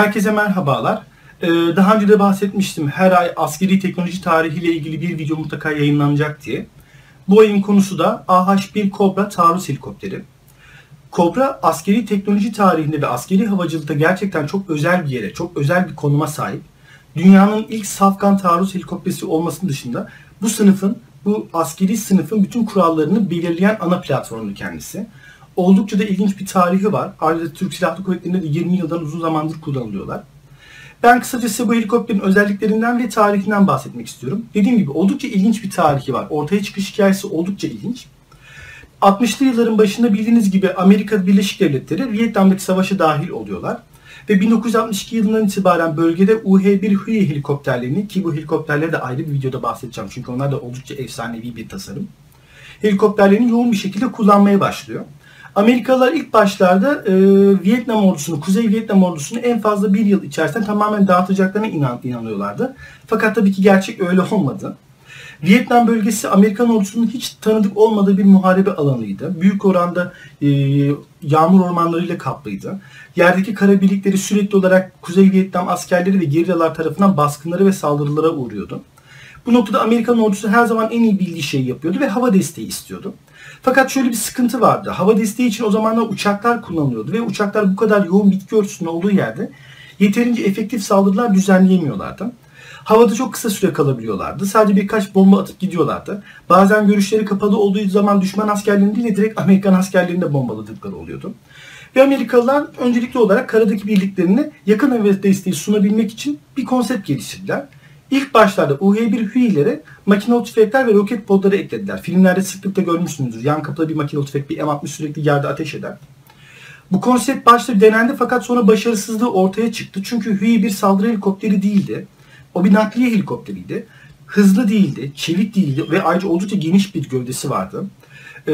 Herkese merhabalar. Ee, daha önce de bahsetmiştim. Her ay askeri teknoloji tarihiyle ilgili bir video mutlaka yayınlanacak diye. Bu ayın konusu da AH-1 Cobra taarruz helikopteri. Cobra askeri teknoloji tarihinde ve askeri havacılıkta gerçekten çok özel bir yere, çok özel bir konuma sahip. Dünyanın ilk safkan taarruz helikopteri olmasının dışında bu sınıfın, bu askeri sınıfın bütün kurallarını belirleyen ana platformu kendisi. Oldukça da ilginç bir tarihi var. Ayrıca Türk Silahlı Kuvvetleri'nde de 20 yıldan uzun zamandır kullanılıyorlar. Ben kısaca size bu helikopterin özelliklerinden ve tarihinden bahsetmek istiyorum. Dediğim gibi oldukça ilginç bir tarihi var. Ortaya çıkış hikayesi oldukça ilginç. 60'lı yılların başında bildiğiniz gibi Amerika Birleşik Devletleri Vietnam'daki savaşa dahil oluyorlar. Ve 1962 yılından itibaren bölgede UH-1 Huey helikopterlerini ki bu helikopterlere de ayrı bir videoda bahsedeceğim. Çünkü onlar da oldukça efsanevi bir tasarım. Helikopterlerini yoğun bir şekilde kullanmaya başlıyor. Amerikalılar ilk başlarda e, Vietnam ordusunu, Kuzey Vietnam ordusunu en fazla bir yıl içerisinde tamamen dağıtacaklarına inan, inanıyorlardı. Fakat tabii ki gerçek öyle olmadı. Vietnam bölgesi Amerikan ordusunun hiç tanıdık olmadığı bir muharebe alanıydı. Büyük oranda e, yağmur ormanlarıyla kaplıydı. Yerdeki kara birlikleri sürekli olarak Kuzey Vietnam askerleri ve gerillalar tarafından baskınları ve saldırılara uğruyordu. Bu noktada Amerikan ordusu her zaman en iyi bildiği şeyi yapıyordu ve hava desteği istiyordu. Fakat şöyle bir sıkıntı vardı. Hava desteği için o zamanlar uçaklar kullanılıyordu ve uçaklar bu kadar yoğun bitki örtüsünün olduğu yerde yeterince efektif saldırılar düzenleyemiyorlardı. Havada çok kısa süre kalabiliyorlardı. Sadece birkaç bomba atıp gidiyorlardı. Bazen görüşleri kapalı olduğu zaman düşman askerlerini değil de direkt Amerikan askerlerini de bombaladıkları oluyordu. Ve Amerikalılar öncelikli olarak karadaki birliklerine yakın hava desteği sunabilmek için bir konsept geliştirdiler. İlk başlarda UH-1 Huey'lere makinalı tüfekler ve roket podları eklediler. Filmlerde sıklıkla görmüşsünüzdür. Yan kapıda bir makinalı tüfek, bir M60 sürekli yerde ateş eder. Bu konsept başta denendi fakat sonra başarısızlığı ortaya çıktı. Çünkü Huey bir saldırı helikopteri değildi. O bir nakliye helikopteriydi. Hızlı değildi, çevik değildi ve ayrıca oldukça geniş bir gövdesi vardı. Ee,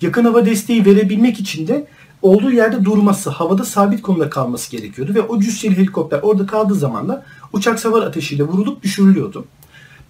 yakın hava desteği verebilmek için de olduğu yerde durması, havada sabit konumda kalması gerekiyordu ve o cüsseli helikopter orada kaldığı zaman da uçak savar ateşiyle vurulup düşürülüyordu.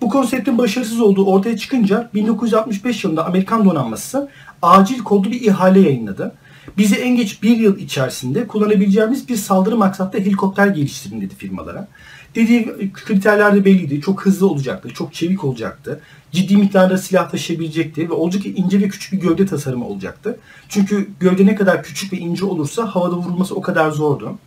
Bu konseptin başarısız olduğu ortaya çıkınca 1965 yılında Amerikan donanması acil kodlu bir ihale yayınladı. Bize en geç bir yıl içerisinde kullanabileceğimiz bir saldırı maksatlı helikopter geliştirin dedi firmalara. Dediği kriterler de belliydi. Çok hızlı olacaktı, çok çevik olacaktı. Ciddi miktarda silah taşıyabilecekti ve oldukça ince ve küçük bir gövde tasarımı olacaktı. Çünkü gövde ne kadar küçük ve ince olursa havada vurulması o kadar zordu.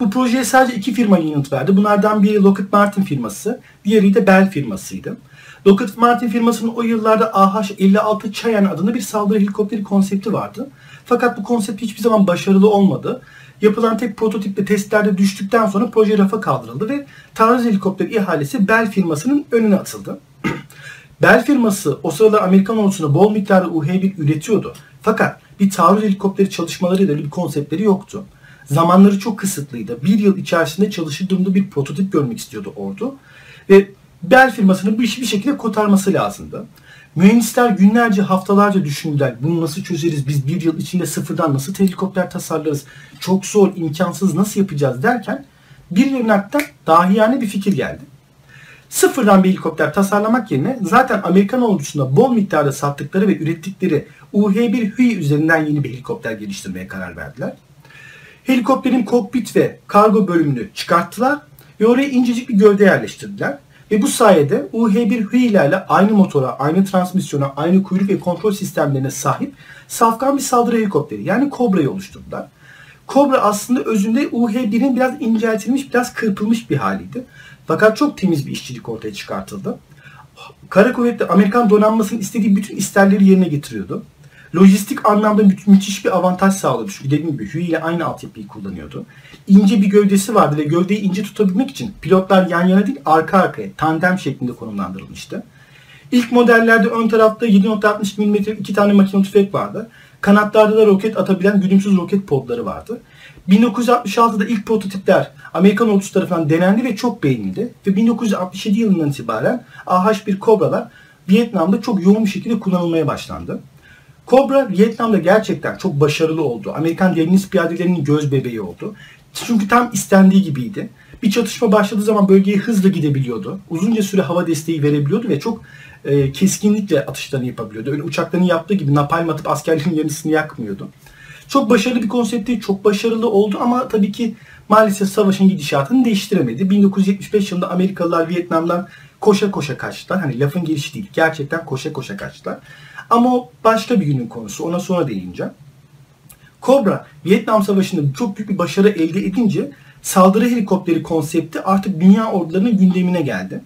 Bu projeye sadece iki firma yanıt verdi. Bunlardan biri Lockheed Martin firması, diğeri de Bell firmasıydı. Lockheed Martin firmasının o yıllarda AH-56 Cheyenne adında bir saldırı helikopteri konsepti vardı. Fakat bu konsept hiçbir zaman başarılı olmadı. Yapılan tek prototip ve testlerde düştükten sonra proje rafa kaldırıldı ve taarruz helikopter ihalesi Bell firmasının önüne atıldı. Bell firması o sırada Amerikan ordusuna bol miktarda UH-1 üretiyordu. Fakat bir taarruz helikopteri çalışmalarıyla bir konseptleri yoktu. Zamanları çok kısıtlıydı. Bir yıl içerisinde çalışır durumda bir prototip görmek istiyordu ordu. Ve Bell firmasının bu bir şekilde kotarması lazımdı. Mühendisler günlerce haftalarca düşündüler. Bunu nasıl çözeriz? Biz bir yıl içinde sıfırdan nasıl helikopter tasarlarız? Çok zor, imkansız nasıl yapacağız derken birilerinin aklına dahiyane bir fikir geldi. Sıfırdan bir helikopter tasarlamak yerine zaten Amerikan ordusunda bol miktarda sattıkları ve ürettikleri UH-1 Huey üzerinden yeni bir helikopter geliştirmeye karar verdiler. Helikopterin kokpit ve kargo bölümünü çıkarttılar ve oraya incecik bir gövde yerleştirdiler. Ve bu sayede UH-1 Huey'lerle aynı motora, aynı transmisyona, aynı kuyruk ve kontrol sistemlerine sahip safkan bir saldırı helikopteri yani Cobra'yı oluşturdular. Cobra aslında özünde UH-1'in biraz inceltilmiş, biraz kırpılmış bir haliydi. Fakat çok temiz bir işçilik ortaya çıkartıldı. Kara kuvvetli Amerikan donanmasının istediği bütün isterleri yerine getiriyordu. Lojistik anlamda mü- müthiş bir avantaj sağladı. Çünkü dediğim gibi Huey ile aynı altyapıyı kullanıyordu. İnce bir gövdesi vardı ve gövdeyi ince tutabilmek için pilotlar yan yana değil arka arkaya tandem şeklinde konumlandırılmıştı. İlk modellerde ön tarafta 7.60 mm iki tane makine tüfek vardı. Kanatlarda da roket atabilen güdümsüz roket podları vardı. 1966'da ilk prototipler Amerikan ordusu tarafından denendi ve çok beğenildi. Ve 1967 yılından itibaren AH-1 Cobra'lar Vietnam'da çok yoğun bir şekilde kullanılmaya başlandı. Cobra Vietnam'da gerçekten çok başarılı oldu. Amerikan deniz piyadelerinin göz bebeği oldu. Çünkü tam istendiği gibiydi. Bir çatışma başladığı zaman bölgeye hızla gidebiliyordu. Uzunca süre hava desteği verebiliyordu ve çok e, keskinlikle atışlarını yapabiliyordu. Öyle uçakların yaptığı gibi napalm atıp askerlerin yarısını yakmıyordu. Çok başarılı bir konsepti, çok başarılı oldu ama tabii ki maalesef savaşın gidişatını değiştiremedi. 1975 yılında Amerikalılar Vietnam'dan koşa koşa kaçtılar. Hani lafın gelişi değil. Gerçekten koşa koşa kaçtılar. Ama o başka bir günün konusu. Ona sonra değineceğim. Kobra Vietnam Savaşı'nda çok büyük bir başarı elde edince saldırı helikopteri konsepti artık dünya ordularının gündemine geldi.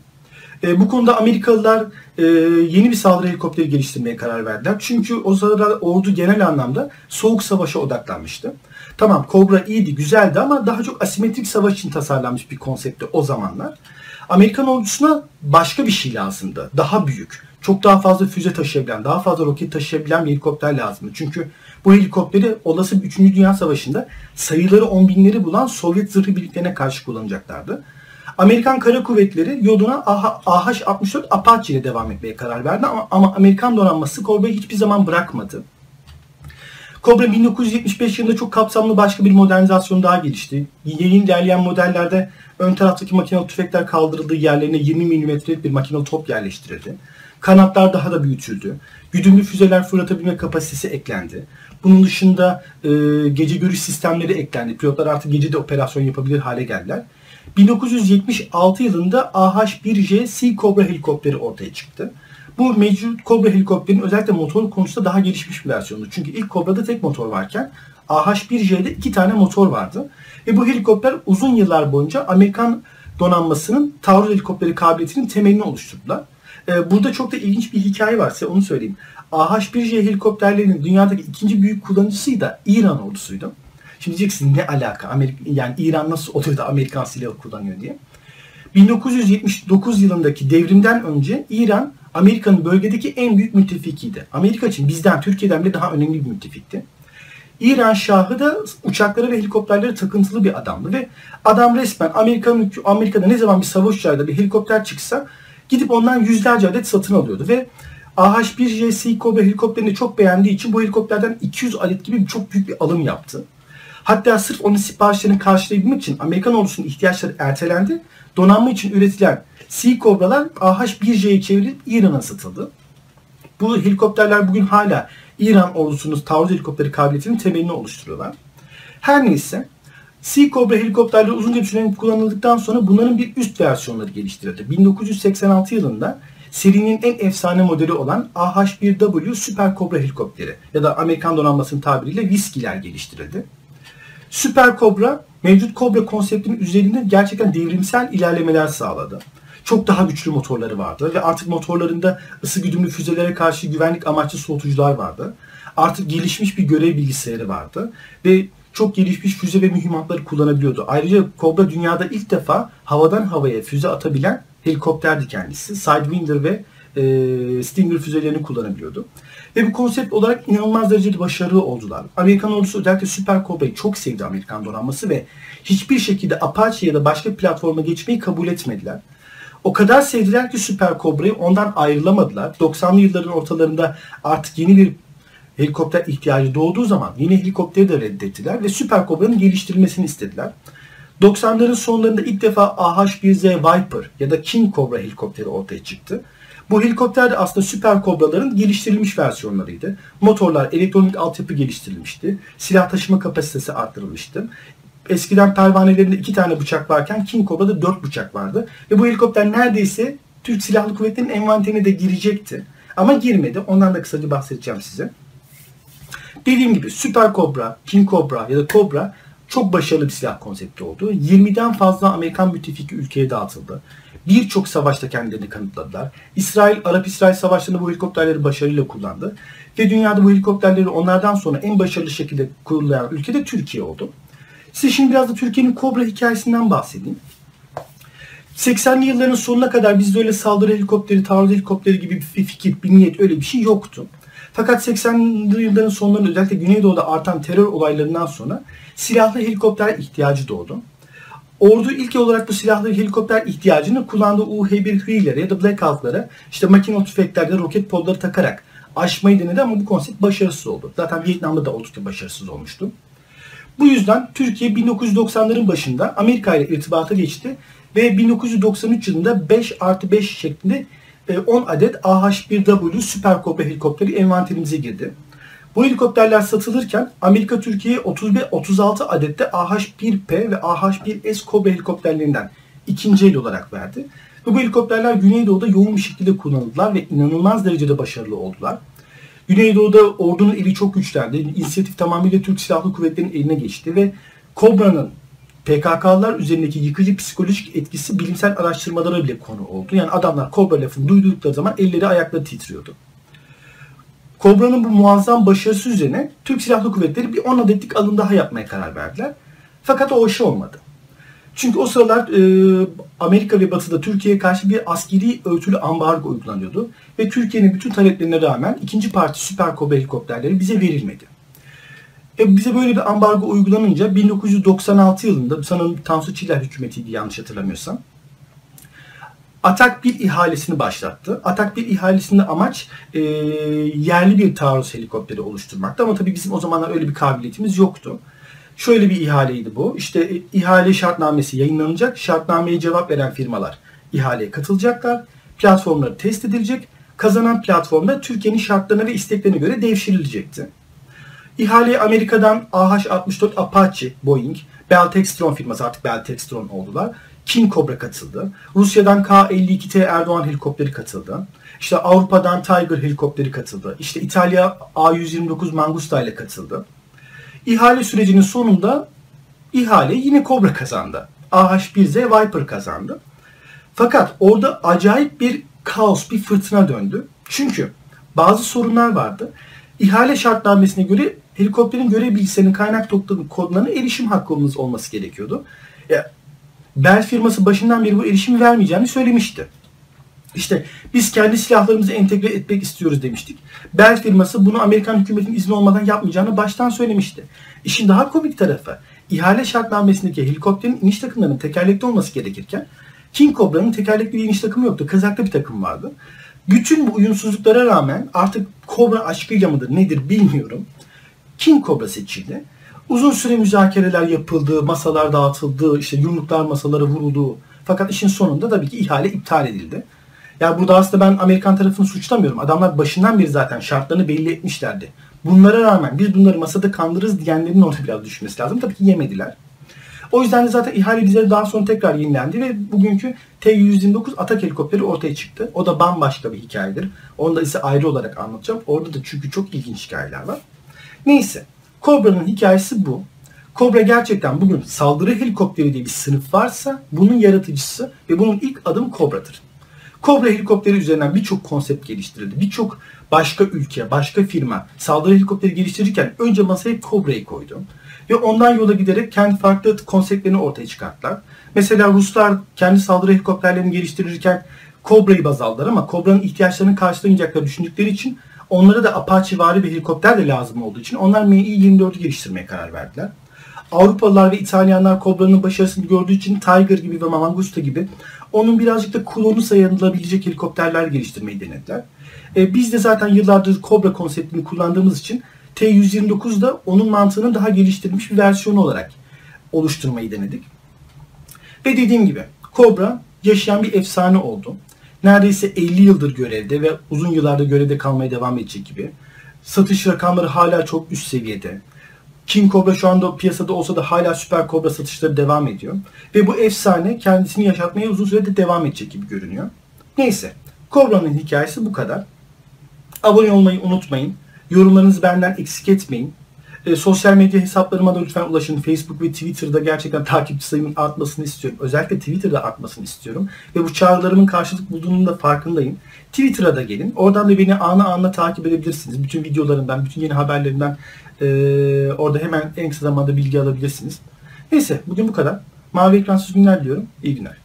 E, bu konuda Amerikalılar e, yeni bir saldırı helikopteri geliştirmeye karar verdiler. Çünkü o sırada ordu genel anlamda soğuk savaşa odaklanmıştı. Tamam Cobra iyiydi, güzeldi ama daha çok asimetrik savaş için tasarlanmış bir konseptti o zamanlar. Amerikan ordusuna başka bir şey lazımdı. Daha büyük, çok daha fazla füze taşıyabilen, daha fazla roket taşıyabilen bir helikopter lazımdı. Çünkü bu helikopteri olası bir 3. Dünya Savaşı'nda sayıları on binleri bulan Sovyet zırhlı birliklerine karşı kullanacaklardı. Amerikan Kara Kuvvetleri yoluna AH-64 Apache ile devam etmeye karar verdi ama, ama Amerikan donanması Cobra'yı hiçbir zaman bırakmadı. Cobra 1975 yılında çok kapsamlı başka bir modernizasyon daha gelişti. Yeni ilerleyen modellerde ön taraftaki makinalı tüfekler kaldırıldığı yerlerine 20 mm'lik bir makinalı top yerleştirildi. Kanatlar daha da büyütüldü. Güdümlü füzeler fırlatabilme kapasitesi eklendi. Bunun dışında e, gece görüş sistemleri eklendi. Pilotlar artık gece de operasyon yapabilir hale geldiler. 1976 yılında AH-1J Sea Cobra helikopteri ortaya çıktı. Bu mevcut Cobra helikopterin özellikle motor konusunda daha gelişmiş bir versiyonu. Çünkü ilk Cobra'da tek motor varken AH-1J'de iki tane motor vardı. Ve bu helikopter uzun yıllar boyunca Amerikan donanmasının taarruz helikopteri kabiliyetinin temelini oluşturdular. Ee, burada çok da ilginç bir hikaye var size onu söyleyeyim. AH-1J helikopterlerinin dünyadaki ikinci büyük kullanıcısı da İran ordusuydu. Şimdi diyeceksin ne alaka? Amerika, yani İran nasıl oluyor da Amerikan silahı kullanıyor diye. 1979 yılındaki devrimden önce İran Amerika'nın bölgedeki en büyük müttefikiydi. Amerika için bizden, Türkiye'den bile daha önemli bir müttefikti. İran Şahı da uçakları ve helikopterleri takıntılı bir adamdı ve adam resmen Amerika Amerika'da ne zaman bir savaş uçağıyla bir helikopter çıksa gidip ondan yüzlerce adet satın alıyordu ve AH-1JC Cobra helikopterini çok beğendiği için bu helikopterden 200 adet gibi çok büyük bir alım yaptı. Hatta sırf onun siparişlerini karşılayabilmek için Amerikan ordusunun ihtiyaçları ertelendi. Donanma için üretilen Sea Cobra'lar AH-1J'ye çevrilip İran'a satıldı. Bu helikopterler bugün hala İran ordusunun taarruz helikopteri kabiliyetinin temelini oluşturuyorlar. Her neyse Sea Cobra helikopterleri uzunca bir süre kullanıldıktan sonra bunların bir üst versiyonları geliştirildi. 1986 yılında serinin en efsane modeli olan AH-1W Super Cobra helikopteri ya da Amerikan donanmasının tabiriyle Whiskey'ler geliştirildi. Super Cobra mevcut Cobra konseptinin üzerinde gerçekten devrimsel ilerlemeler sağladı. Çok daha güçlü motorları vardı ve artık motorlarında ısı güdümlü füzelere karşı güvenlik amaçlı soğutucular vardı. Artık gelişmiş bir görev bilgisayarı vardı ve çok gelişmiş füze ve mühimmatları kullanabiliyordu. Ayrıca Cobra dünyada ilk defa havadan havaya füze atabilen helikopterdi kendisi. Sidewinder ve e, Stinger füzelerini kullanabiliyordu. Ve bu konsept olarak inanılmaz derecede başarılı oldular. Amerikan ordusu özellikle Super Cobra'yı çok sevdi Amerikan donanması ve hiçbir şekilde Apache ya da başka platforma geçmeyi kabul etmediler. O kadar sevdiler ki Super Cobra'yı ondan ayrılamadılar. 90'lı yılların ortalarında artık yeni bir helikopter ihtiyacı doğduğu zaman yeni helikopteri de reddettiler ve Super Cobra'nın geliştirilmesini istediler. 90'ların sonlarında ilk defa AH-1Z Viper ya da King Cobra helikopteri ortaya çıktı. Bu helikopter de aslında Süper Kobra'ların geliştirilmiş versiyonlarıydı. Motorlar, elektronik altyapı geliştirilmişti. Silah taşıma kapasitesi arttırılmıştı. Eskiden pervanelerinde iki tane bıçak varken King Cobra'da dört bıçak vardı. Ve bu helikopter neredeyse Türk Silahlı Kuvvetleri'nin envanterine de girecekti. Ama girmedi. Ondan da kısaca bahsedeceğim size. Dediğim gibi Süper Cobra, King Cobra ya da Cobra çok başarılı bir silah konsepti oldu. 20'den fazla Amerikan müttefiki ülkeye dağıtıldı. Birçok savaşta kendilerini kanıtladılar. İsrail, Arap-İsrail savaşlarında bu helikopterleri başarıyla kullandı. Ve dünyada bu helikopterleri onlardan sonra en başarılı şekilde kullanan ülke de Türkiye oldu. Size şimdi biraz da Türkiye'nin Kobra hikayesinden bahsedeyim. 80'li yılların sonuna kadar bizde öyle saldırı helikopteri, taarruz helikopteri gibi bir fikir, bir niyet öyle bir şey yoktu. Fakat 80'li yılların sonlarında özellikle Güneydoğu'da artan terör olaylarından sonra silahlı helikopter ihtiyacı doğdu. Ordu ilk olarak bu silahlı helikopter ihtiyacını kullandığı UH-1 Hü'lere ya da Black Hawk'lara işte makine tüfeklerde roket podları takarak aşmayı denedi ama bu konsept başarısız oldu. Zaten Vietnam'da da oldukça başarısız olmuştu. Bu yüzden Türkiye 1990'ların başında Amerika ile irtibata geçti ve 1993 yılında 5 artı 5 şeklinde 10 e, adet AH-1W Super Cobra helikopteri envanterimize girdi. Bu helikopterler satılırken Amerika Türkiye'ye 35 36 adette AH-1P ve AH-1S Cobra helikopterlerinden ikinci el olarak verdi. Ve bu helikopterler Güneydoğu'da yoğun bir şekilde kullanıldılar ve inanılmaz derecede başarılı oldular. Güneydoğu'da ordunun eli çok güçlendi. İnisiyatif tamamıyla Türk Silahlı Kuvvetleri'nin eline geçti ve Kobra'nın PKK'lar üzerindeki yıkıcı psikolojik etkisi bilimsel araştırmalara bile konu oldu. Yani adamlar Kobra lafını duydukları zaman elleri ayakları titriyordu. Kobra'nın bu muazzam başarısı üzerine Türk Silahlı Kuvvetleri bir 10 adetlik alım daha yapmaya karar verdiler. Fakat o iş olmadı. Çünkü o sıralar e, Amerika ve Batı'da Türkiye'ye karşı bir askeri örtülü ambargo uygulanıyordu. Ve Türkiye'nin bütün taleplerine rağmen ikinci parti Süper Kobra helikopterleri bize verilmedi. E, bize böyle bir ambargo uygulanınca 1996 yılında sanırım Tansu Çiller hükümetiydi yanlış hatırlamıyorsam. Atak bir ihalesini başlattı. Atak bir ihalesinde amaç e, yerli bir taarruz helikopteri oluşturmaktı ama tabii bizim o zamanlar öyle bir kabiliyetimiz yoktu. Şöyle bir ihaleydi bu. İşte e, ihale şartnamesi yayınlanacak. Şartnameye cevap veren firmalar ihaleye katılacaklar. Platformları test edilecek. Kazanan platformda Türkiye'nin şartlarına ve isteklerine göre devşirilecekti. İhaleye Amerika'dan AH-64 Apache, Boeing, Bell Textron firması artık Bell Textron oldular. King Cobra katıldı. Rusya'dan K-52T Erdoğan helikopteri katıldı. İşte Avrupa'dan Tiger helikopteri katıldı. İşte İtalya A-129 Mangusta ile katıldı. İhale sürecinin sonunda ihale yine Cobra kazandı. AH-1Z Viper kazandı. Fakat orada acayip bir kaos, bir fırtına döndü. Çünkü bazı sorunlar vardı. İhale şartnamesine göre helikopterin görev bilgisayarının kaynak noktanın kodlarına erişim hakkımız olması gerekiyordu. Ya, Bell firması başından beri bu erişimi vermeyeceğini söylemişti. İşte biz kendi silahlarımızı entegre etmek istiyoruz demiştik. Bell firması bunu Amerikan hükümetinin izni olmadan yapmayacağını baştan söylemişti. İşin daha komik tarafı ihale şartnamesindeki helikopterin iniş takımlarının tekerlekli olması gerekirken King Cobra'nın tekerlekli bir iniş takımı yoktu. Kazaklı bir takım vardı. Bütün bu uyumsuzluklara rağmen artık Cobra aşkıyla mıdır nedir bilmiyorum. King Cobra seçildi. Uzun süre müzakereler yapıldı, masalar dağıtıldı, işte yumruklar masalara vuruldu. Fakat işin sonunda tabii ki ihale iptal edildi. Ya burada aslında ben Amerikan tarafını suçlamıyorum. Adamlar başından beri zaten şartlarını belli etmişlerdi. Bunlara rağmen biz bunları masada kandırırız diyenlerin orada biraz düşünmesi lazım. Tabii ki yemediler. O yüzden de zaten ihale bizlere daha sonra tekrar yenilendi ve bugünkü T-129 atak helikopteri ortaya çıktı. O da bambaşka bir hikayedir. Onu da ise ayrı olarak anlatacağım. Orada da çünkü çok ilginç hikayeler var. Neyse. Cobra'nın hikayesi bu. Cobra gerçekten bugün saldırı helikopteri diye bir sınıf varsa bunun yaratıcısı ve bunun ilk adımı Cobra'dır. Cobra helikopteri üzerinden birçok konsept geliştirildi. Birçok başka ülke, başka firma saldırı helikopteri geliştirirken önce masaya Cobra'yı koydu. Ve ondan yola giderek kendi farklı konseptlerini ortaya çıkarttılar. Mesela Ruslar kendi saldırı helikopterlerini geliştirirken Cobra'yı baz aldılar ama Cobra'nın ihtiyaçlarını karşılamayacaklarını düşündükleri için onlara da Apache vari bir helikopter de lazım olduğu için onlar Mi-24'ü geliştirmeye karar verdiler. Avrupalılar ve İtalyanlar Cobra'nın başarısını gördüğü için Tiger gibi ve Mangusta gibi onun birazcık da klonu sayılabilecek helikopterler geliştirmeyi denediler. E, biz de zaten yıllardır Cobra konseptini kullandığımız için T-129 da onun mantığının daha geliştirilmiş bir versiyonu olarak oluşturmayı denedik. Ve dediğim gibi Cobra yaşayan bir efsane oldu. Neredeyse 50 yıldır görevde ve uzun yıllarda görevde kalmaya devam edecek gibi. Satış rakamları hala çok üst seviyede. King Cobra şu anda piyasada olsa da hala Süper Cobra satışları devam ediyor. Ve bu efsane kendisini yaşatmaya uzun sürede devam edecek gibi görünüyor. Neyse. Cobra'nın hikayesi bu kadar. Abone olmayı unutmayın. Yorumlarınızı benden eksik etmeyin. E, sosyal medya hesaplarıma da lütfen ulaşın. Facebook ve Twitter'da gerçekten takipçi sayımın artmasını istiyorum. Özellikle Twitter'da artmasını istiyorum. Ve bu çağrılarımın karşılık bulduğunun da farkındayım. Twitter'a da gelin. Oradan da beni anı anla takip edebilirsiniz. Bütün videolarımdan, bütün yeni haberlerimden e, orada hemen en kısa zamanda bilgi alabilirsiniz. Neyse bugün bu kadar. Mavi ekransız günler diyorum. İyi günler.